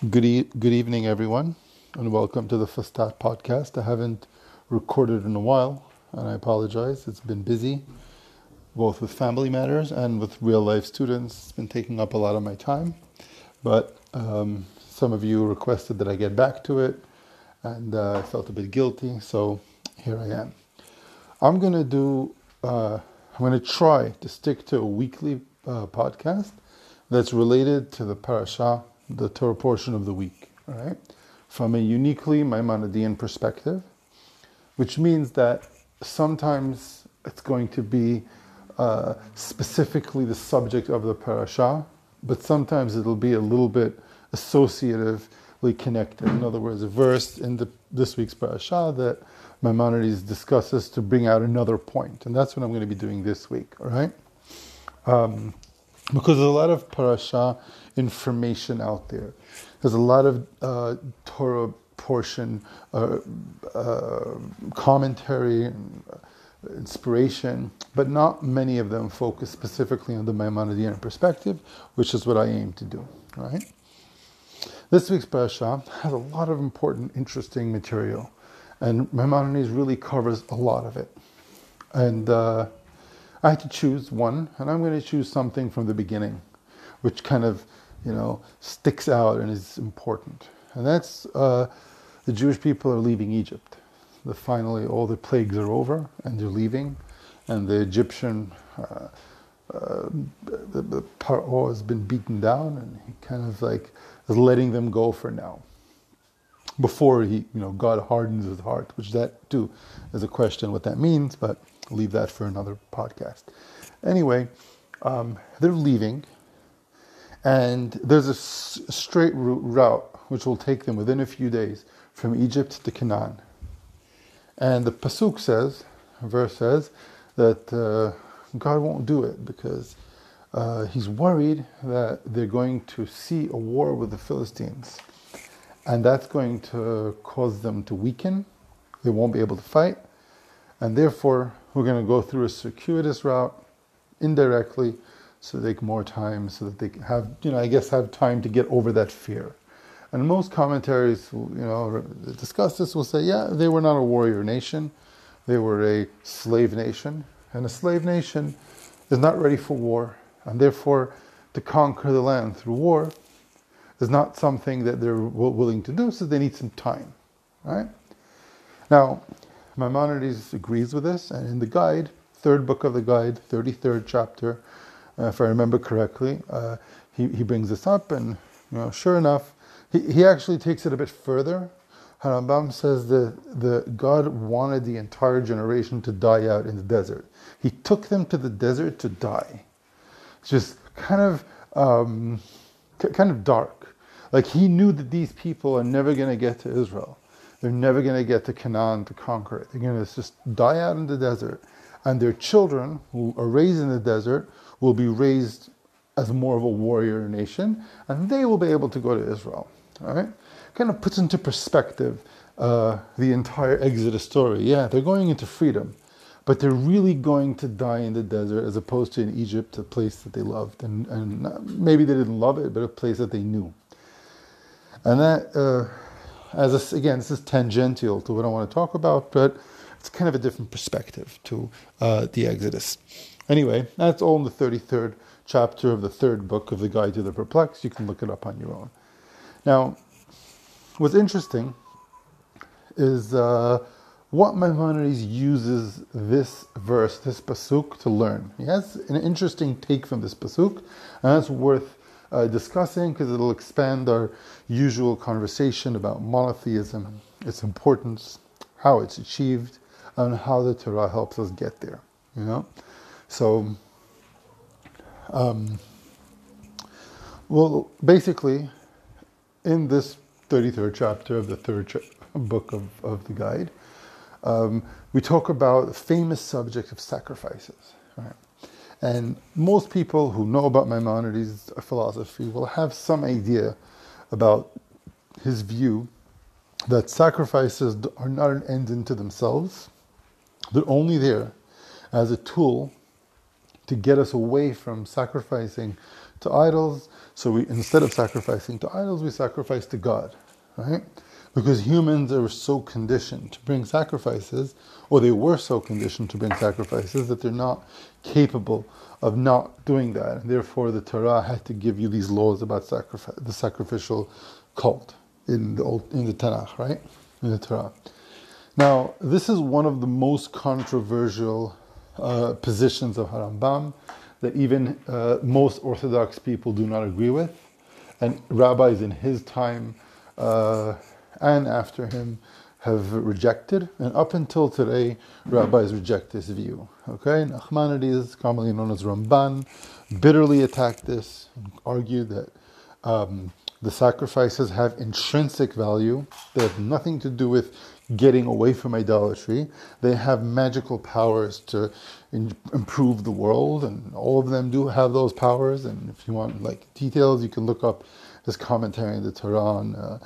Good, e- good evening, everyone, and welcome to the Fustat podcast. I haven't recorded in a while, and I apologize. It's been busy, both with family matters and with real life students. It's been taking up a lot of my time, but um, some of you requested that I get back to it, and uh, I felt a bit guilty, so here I am. I'm going to do, uh, I'm going to try to stick to a weekly uh, podcast that's related to the parasha the Torah portion of the week, right? From a uniquely Maimonidean perspective, which means that sometimes it's going to be uh, specifically the subject of the parasha, but sometimes it'll be a little bit associatively connected. In other words, a verse in the, this week's parasha that Maimonides discusses to bring out another point, and that's what I'm going to be doing this week. All right. Um, because a lot of parasha information out there. There's a lot of uh, Torah portion uh, uh, commentary and inspiration, but not many of them focus specifically on the Maimonidean perspective, which is what I aim to do. Right. This week's parasha has a lot of important, interesting material, and Maimonides really covers a lot of it. And uh, I had to choose one, and I'm going to choose something from the beginning, which kind of, you know, sticks out and is important. And that's uh, the Jewish people are leaving Egypt. The, finally, all the plagues are over, and they're leaving, and the Egyptian uh, uh, the, the Paro has been beaten down, and he kind of like is letting them go for now. Before he, you know, God hardens his heart, which that too is a question what that means, but leave that for another podcast. Anyway, um, they're leaving, and there's a straight route which will take them within a few days from Egypt to Canaan. And the pasuk says, verse says, that uh, God won't do it because uh, He's worried that they're going to see a war with the Philistines, and that's going to cause them to weaken. They won't be able to fight, and therefore we're going to go through a circuitous route indirectly so they get more time, so that they have, you know, I guess have time to get over that fear. And most commentaries, you know, discuss this will say, yeah, they were not a warrior nation. They were a slave nation. And a slave nation is not ready for war. And therefore, to conquer the land through war is not something that they're willing to do, so they need some time. Right? Now, Maimonides agrees with this, and in the guide, third book of the guide, 33rd chapter, if I remember correctly, uh, he, he brings this up, and you know, sure enough, he, he actually takes it a bit further. Harambam says that the God wanted the entire generation to die out in the desert. He took them to the desert to die. It's just kind of um, kind of dark. Like he knew that these people are never going to get to Israel. They're never going to get to Canaan to conquer it. They're going to just die out in the desert. And their children, who are raised in the desert, will be raised as more of a warrior nation, and they will be able to go to Israel. All right? Kind of puts into perspective uh, the entire Exodus story. Yeah, they're going into freedom, but they're really going to die in the desert as opposed to in Egypt, a place that they loved. And, and maybe they didn't love it, but a place that they knew. And that. Uh, as a, again, this is tangential to what I want to talk about, but it's kind of a different perspective to uh, the Exodus. Anyway, that's all in the 33rd chapter of the third book of the Guide to the Perplexed. You can look it up on your own. Now, what's interesting is uh, what Maimonides uses this verse, this pasuk, to learn. He has an interesting take from this pasuk, and that's worth uh, discussing because it'll expand our usual conversation about monotheism, its importance, how it's achieved, and how the Torah helps us get there. You know, so um, well, basically, in this 33rd chapter of the third book of, of the guide, um, we talk about the famous subject of sacrifices. Right? And most people who know about Maimonides' philosophy will have some idea about his view that sacrifices are not an end into themselves. They're only there as a tool to get us away from sacrificing to idols So we instead of sacrificing to idols, we sacrifice to God, right? Because humans are so conditioned to bring sacrifices, or they were so conditioned to bring sacrifices that they're not capable of not doing that. And therefore, the Torah had to give you these laws about sacrifice, the sacrificial cult in the old, in the Tanakh, right? In the Torah. Now, this is one of the most controversial uh, positions of Harambam that even uh, most Orthodox people do not agree with, and rabbis in his time uh, and after him have rejected, and up until today, rabbis reject this view. Okay, Nachmanides, commonly known as Ramban, bitterly attacked this and argued that um, the sacrifices have intrinsic value. They have nothing to do with getting away from idolatry. They have magical powers to in, improve the world, and all of them do have those powers. And if you want like details, you can look up his commentary in the Torah on, uh,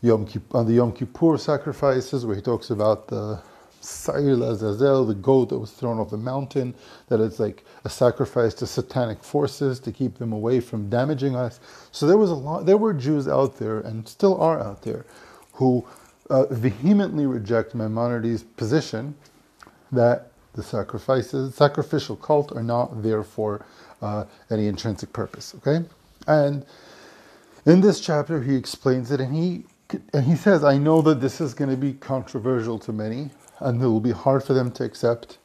Yom on the Yom Kippur sacrifices, where he talks about the Sa'ir Azazel, the goat that was thrown off the mountain, that it's like a sacrifice to satanic forces to keep them away from damaging us. So there was a lot. There were Jews out there, and still are out there, who uh, vehemently reject Maimonides' position that the sacrifices, sacrificial cult, are not there for uh, any intrinsic purpose. Okay, and in this chapter he explains it, and he and he says, "I know that this is going to be controversial to many, and it will be hard for them to accept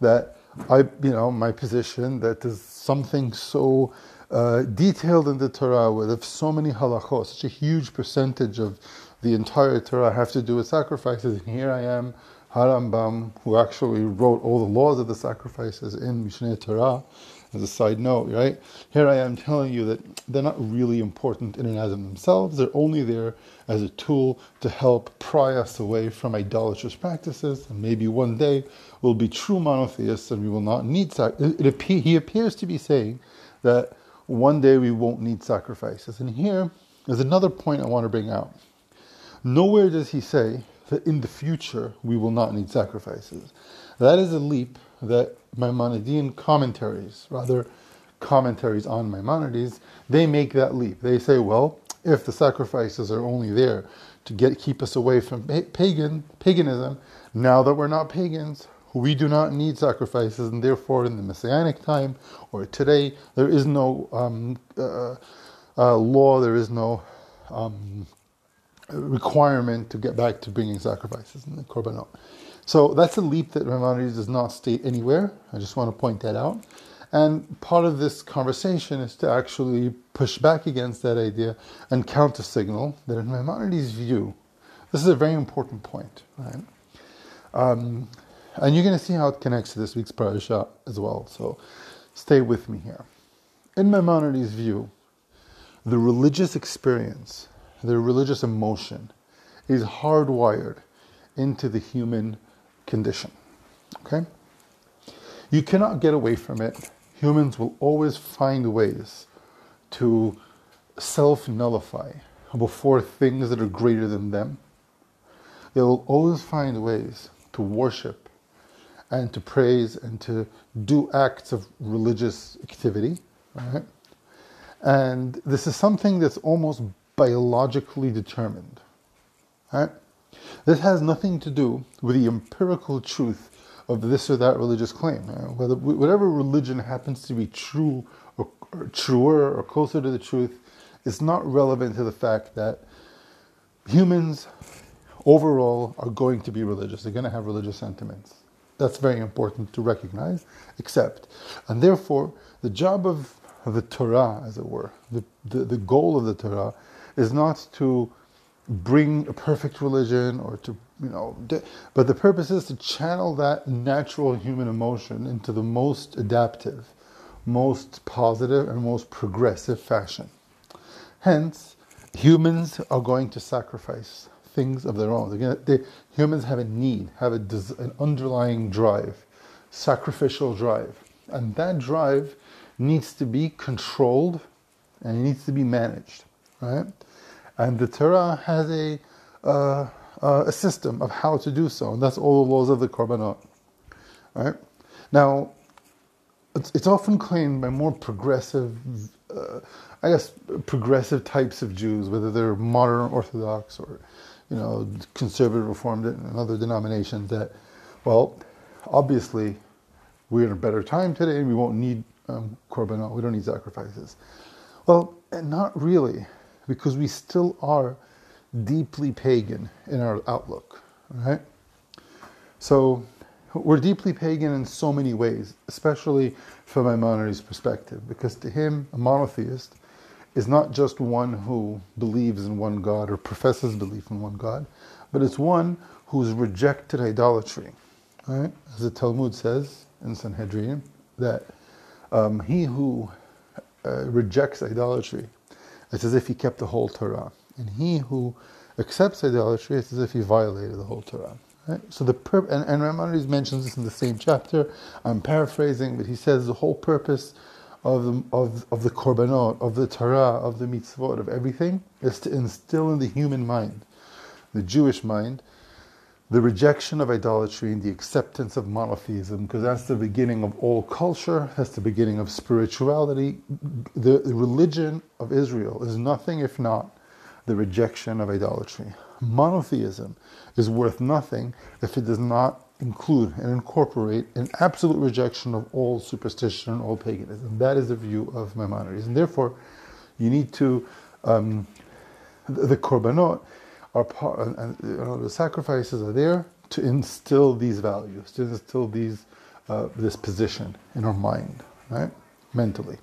that I, you know, my position that is something so uh, detailed in the Torah with so many halachos, such a huge percentage of the entire Torah have to do with sacrifices. And here I am, Harambam, who actually wrote all the laws of the sacrifices in Mishneh Torah. As a side note, right? Here I am telling you that they're not really important in and of themselves. They're only there as a tool to help pry us away from idolatrous practices. And maybe one day we'll be true monotheists and we will not need sacrifices. He appears to be saying that one day we won't need sacrifices. And here is another point I want to bring out. Nowhere does he say that in the future we will not need sacrifices. That is a leap that Maimonidean commentaries, rather commentaries on Maimonides, they make that leap. They say, well, if the sacrifices are only there to get keep us away from pagan paganism, now that we're not pagans, we do not need sacrifices, and therefore, in the Messianic time or today, there is no um, uh, uh, law, there is no um, requirement to get back to bringing sacrifices in the korbanot. So that's a leap that Maimonides does not state anywhere. I just want to point that out. And part of this conversation is to actually push back against that idea and counter signal that in Maimonides' view, this is a very important point, right? Um, and you're going to see how it connects to this week's parasha as well. So stay with me here. In Maimonides' view, the religious experience the religious emotion is hardwired into the human condition. Okay? You cannot get away from it. Humans will always find ways to self nullify before things that are greater than them. They will always find ways to worship and to praise and to do acts of religious activity. Right? And this is something that's almost biologically determined. Right? This has nothing to do with the empirical truth of this or that religious claim. Whether, whatever religion happens to be true or, or truer or closer to the truth is not relevant to the fact that humans overall are going to be religious. They're going to have religious sentiments. That's very important to recognize, accept. And therefore, the job of the Torah, as it were, the, the, the goal of the Torah is not to bring a perfect religion or to, you know, but the purpose is to channel that natural human emotion into the most adaptive, most positive, and most progressive fashion. Hence, humans are going to sacrifice things of their own. They, humans have a need, have a, an underlying drive, sacrificial drive. And that drive needs to be controlled and it needs to be managed, right? And the Torah has a, uh, uh, a system of how to do so, and that's all the laws of the Korbanot. Right? Now, it's, it's often claimed by more progressive uh, I guess, progressive types of Jews, whether they're modern Orthodox or, you know, conservative Reformed and other denominations, that, well, obviously we're in a better time today and we won't need um, korbanot, we don't need sacrifices. Well, not really, because we still are deeply pagan in our outlook, right? So we're deeply pagan in so many ways, especially from Maimonides' perspective, because to him, a monotheist is not just one who believes in one God or professes belief in one God, but it's one who's rejected idolatry. Right? As the Talmud says in Sanhedrin, that um, he who uh, rejects idolatry, it's as if he kept the whole Torah. And he who accepts idolatry, it's as if he violated the whole Torah. Right? So the pur- and, and mentions this in the same chapter. I'm paraphrasing, but he says the whole purpose of the, of, of the korbanot, of the Torah, of the mitzvot, of everything, is to instill in the human mind, the Jewish mind, the rejection of idolatry and the acceptance of monotheism, because that's the beginning of all culture, that's the beginning of spirituality. The, the religion of Israel is nothing if not the rejection of idolatry. Monotheism is worth nothing if it does not include and incorporate an absolute rejection of all superstition and all paganism. That is the view of Maimonides. And therefore, you need to, um, the, the korbanot are part, and, know, the sacrifices are there to instill these values, to instill these, uh, this position in our mind, right? Mentally.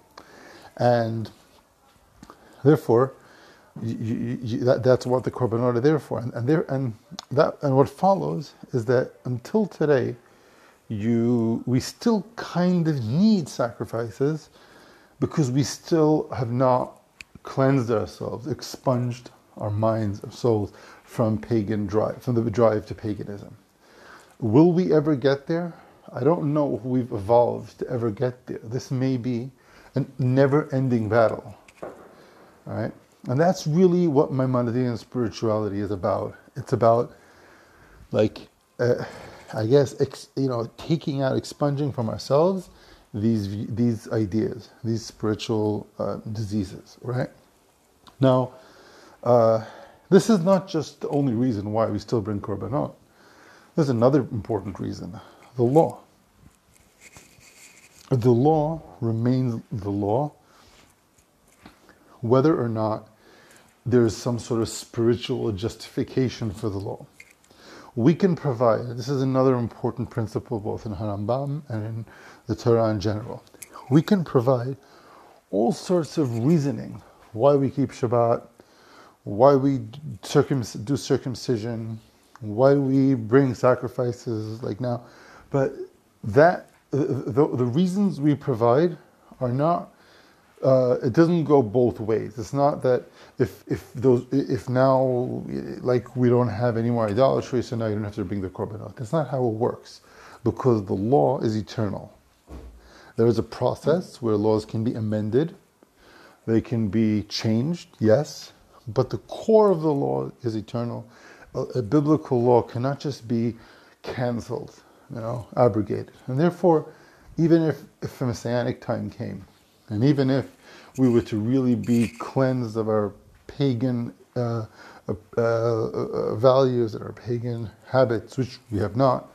And therefore, you, you, you, that, that's what the korbanot are there for, and and, there, and that and what follows is that until today, you we still kind of need sacrifices because we still have not cleansed ourselves, expunged our minds, our souls from pagan drive, from the drive to paganism. Will we ever get there? I don't know if we've evolved to ever get there. This may be a never-ending battle. All right. And that's really what Maimonidean spirituality is about. It's about, like, uh, I guess, ex, you know, taking out, expunging from ourselves these these ideas, these spiritual uh, diseases, right? Now, uh, this is not just the only reason why we still bring korbanot. There's another important reason: the law. The law remains the law, whether or not there is some sort of spiritual justification for the law. We can provide, this is another important principle both in Harambam and in the Torah in general. We can provide all sorts of reasoning why we keep Shabbat, why we do circumcision, why we bring sacrifices like now. But that the, the reasons we provide are not uh, it doesn't go both ways. It's not that if if those if now like we don't have any more idolatry, so now you don't have to bring the korbanot. That's not how it works, because the law is eternal. There is a process where laws can be amended, they can be changed, yes, but the core of the law is eternal. A, a biblical law cannot just be cancelled, you know, abrogated, and therefore, even if if a messianic time came and even if we were to really be cleansed of our pagan uh, uh, uh, values and our pagan habits, which we have not,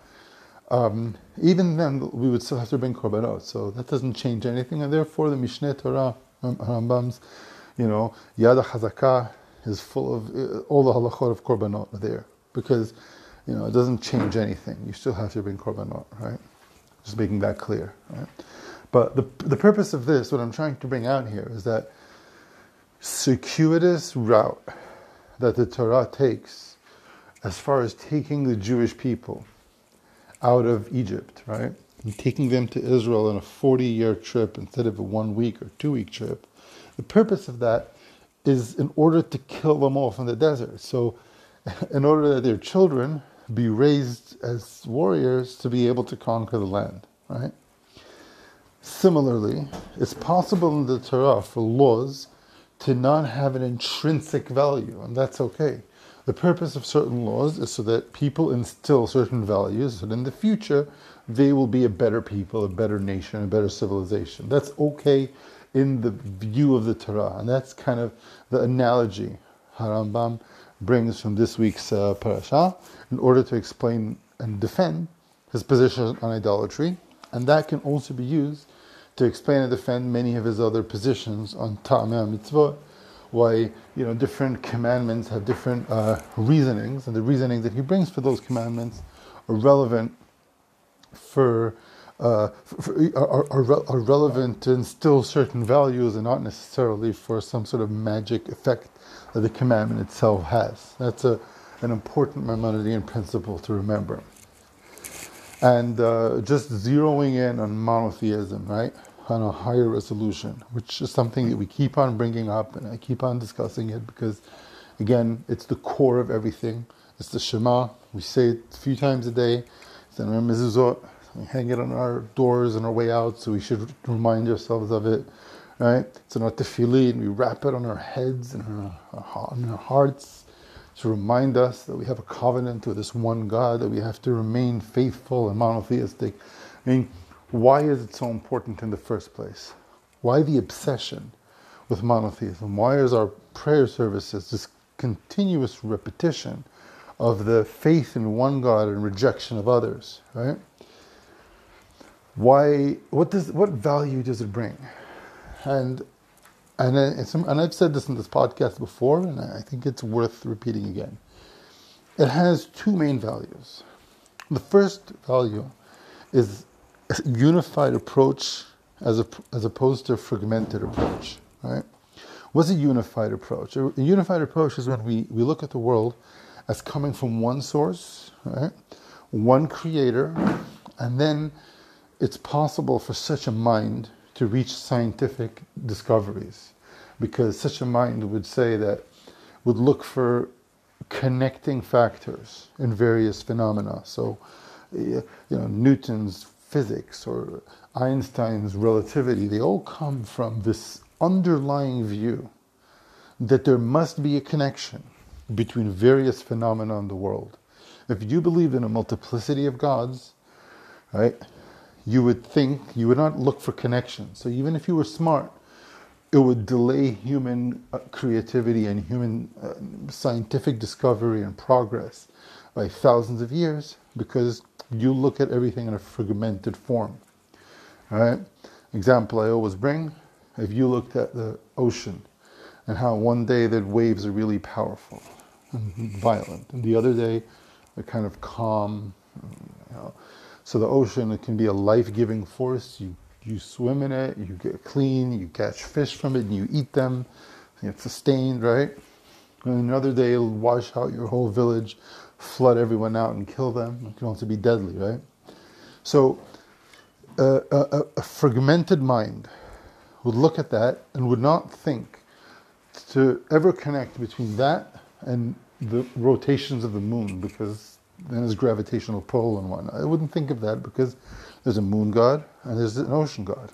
um, even then we would still have to bring korbanot. So that doesn't change anything, and therefore the Mishneh Torah, um, Rambam's, you know, Yad HaZakah is full of uh, all the halachot of korbanot there because you know it doesn't change anything. You still have to bring korbanot, right? Just making that clear, right? But the, the purpose of this, what I'm trying to bring out here, is that circuitous route that the Torah takes as far as taking the Jewish people out of Egypt, right? And taking them to Israel on a 40 year trip instead of a one week or two week trip. The purpose of that is in order to kill them off in the desert. So, in order that their children be raised as warriors to be able to conquer the land, right? Similarly, it's possible in the Torah for laws to not have an intrinsic value, and that's okay. The purpose of certain laws is so that people instill certain values, and in the future, they will be a better people, a better nation, a better civilization. That's okay in the view of the Torah. And that's kind of the analogy Harambam brings from this week's uh, parasha in order to explain and defend his position on idolatry. And that can also be used to explain and defend many of his other positions on Ta'ameh mitzvot, why you know different commandments have different uh, reasonings, and the reasonings that he brings for those commandments are relevant for, uh, are, are, are, relevant to instill certain values and not necessarily for some sort of magic effect that the commandment itself has. That's a, an important Maimonidean principle to remember. And uh, just zeroing in on monotheism, right? on a higher resolution, which is something that we keep on bringing up and I keep on discussing it because, again, it's the core of everything. It's the Shema. We say it a few times a day. It's in our. We hang it on our doors on our way out, so we should remind ourselves of it. Right? It's in our tefillin. We wrap it on our heads and our, on our hearts to remind us that we have a covenant with this one God, that we have to remain faithful and monotheistic. I mean, why is it so important in the first place? Why the obsession with monotheism? Why is our prayer services this continuous repetition of the faith in one God and rejection of others, right? Why, what does, what value does it bring? And, and, and I've said this in this podcast before, and I think it's worth repeating again. It has two main values. The first value is a unified approach as, a, as opposed to a fragmented approach, right? What's a unified approach? A, unified approach is when we, we look at the world as coming from one source, right? One creator, and then it's possible for such a mind to reach scientific discoveries because such a mind would say that would look for connecting factors in various phenomena. So, you know, Newton's physics or Einstein's relativity, they all come from this underlying view that there must be a connection between various phenomena in the world. If you believe in a multiplicity of gods, right, you would think, you would not look for connections. So even if you were smart, it would delay human uh, creativity and human uh, scientific discovery and progress by thousands of years because you look at everything in a fragmented form. All right? Example I always bring if you looked at the ocean and how one day the waves are really powerful and violent, and the other day they're kind of calm. You know. So the ocean it can be a life-giving force. You you swim in it, you get clean, you catch fish from it, and you eat them. It's sustained, right? And another day it'll wash out your whole village flood everyone out and kill them. It can also be deadly, right? So, uh, a, a, fragmented mind would look at that and would not think to ever connect between that and the rotations of the moon because then there's gravitational pull and whatnot. I wouldn't think of that because there's a moon god and there's an ocean god.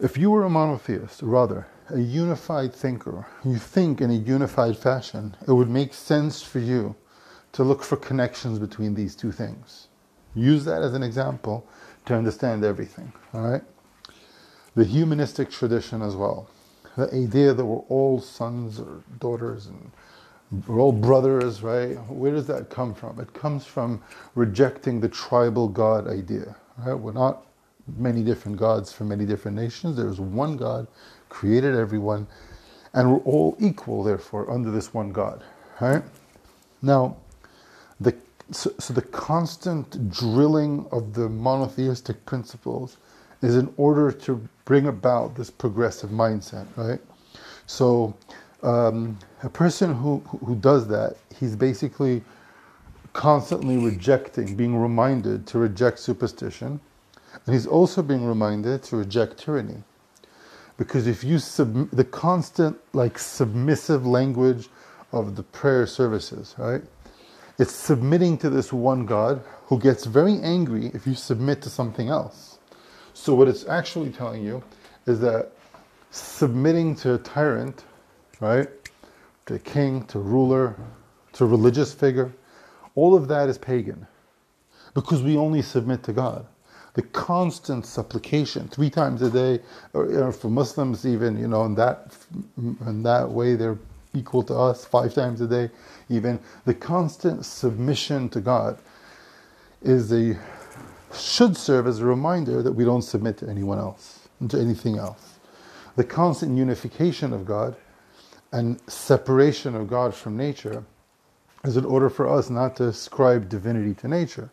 If you were a monotheist, or rather, a unified thinker, you think in a unified fashion, it would make sense for you to look for connections between these two things. Use that as an example to understand everything, all right? The humanistic tradition as well. The idea that we're all sons or daughters and we're all brothers, right? Where does that come from? It comes from rejecting the tribal God idea, right? We're not many different gods for many different nations. There is one God, created everyone, and we're all equal, therefore, under this one God, right? Now, the, so, so the constant drilling of the monotheistic principles is in order to bring about this progressive mindset, right? So um, a person who, who does that, he's basically constantly rejecting, being reminded to reject superstition, and he's also being reminded to reject tyranny. Because if you sub, the constant like submissive language of the prayer services, right? It's submitting to this one God who gets very angry if you submit to something else. So, what it's actually telling you is that submitting to a tyrant, right, to king, to ruler, to religious figure, all of that is pagan because we only submit to God. the constant supplication three times a day, or know, for Muslims even, you know, in that in that way they're equal to us five times a day. Even the constant submission to God is a should serve as a reminder that we don't submit to anyone else to anything else. The constant unification of God and separation of God from nature is in order for us not to ascribe divinity to nature,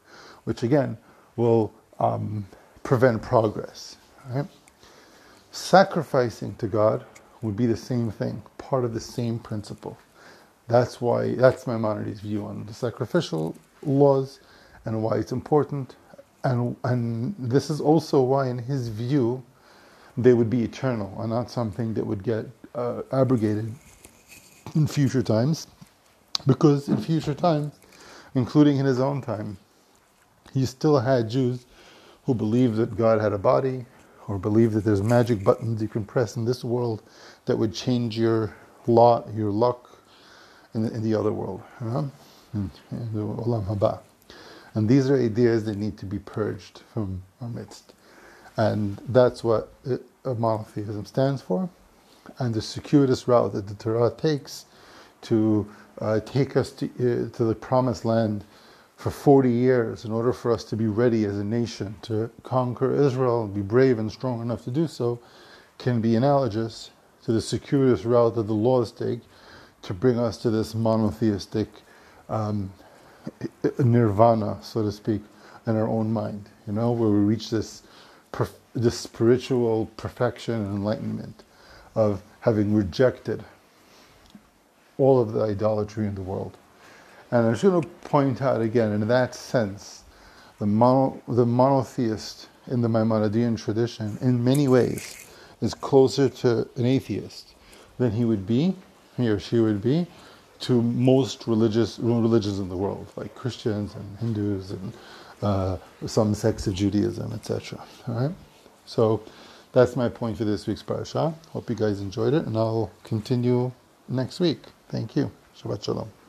which again will um, prevent progress. Right? Sacrificing to God would be the same thing, part of the same principle. That's why that's Maimonides' view on the sacrificial laws and why it's important. And and this is also why, in his view, they would be eternal and not something that would get uh, abrogated in future times. Because in future times, including in his own time, he still had Jews who believed that God had a body or believed that there's magic buttons you can press in this world that would change your lot, your luck in the, in the other world, you know? Hmm. in, in the Olam Haba. And these are ideas that need to be purged from our midst. And that's what uh, monotheism stands for. And the circuitous route that the Torah takes to uh, take us to, uh, to the promised land for 40 years in order for us to be ready as a nation to conquer Israel and be brave and strong enough to do so can be analogous to the circuitous route that the laws take to bring us to this monotheistic um, nirvana, so to speak, in our own mind, you know, where we reach this, this spiritual perfection and enlightenment of having rejected all of the idolatry in the world. And I'm just going to point out again, in that sense, the, mono, the monotheist in the Maimonidean tradition, in many ways, is closer to an atheist than he would be, he or she would be, to most religious religions in the world, like Christians and Hindus and uh, some sects of Judaism, etc. All right, so that's my point for this week's parasha. Hope you guys enjoyed it, and I'll continue next week. Thank you. Shabbat shalom.